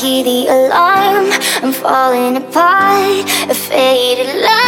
hear the alarm. I'm falling apart, a faded light.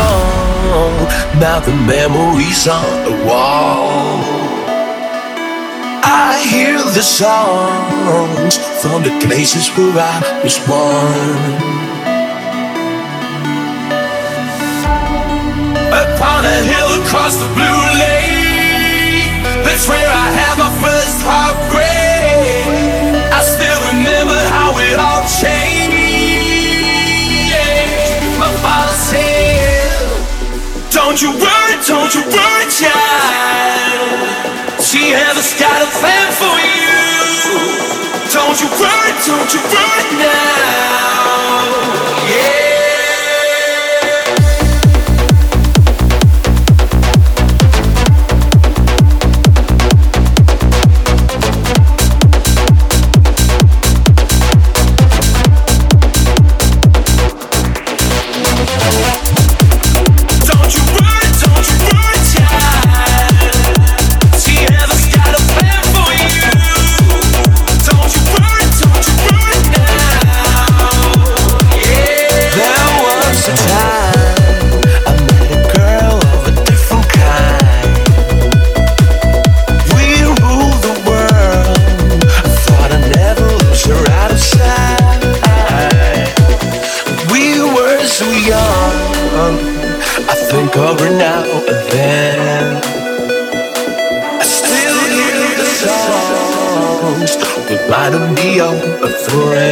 all about the memories on the wall. I hear the songs from the places where I was born. Upon a hill across the blue lake, that's where I had my first heartbreak. I still remember how it all changed. Don't you worry, don't you worry, child. She has got a plan for you. Don't you worry, don't you worry now. Yeah. Blue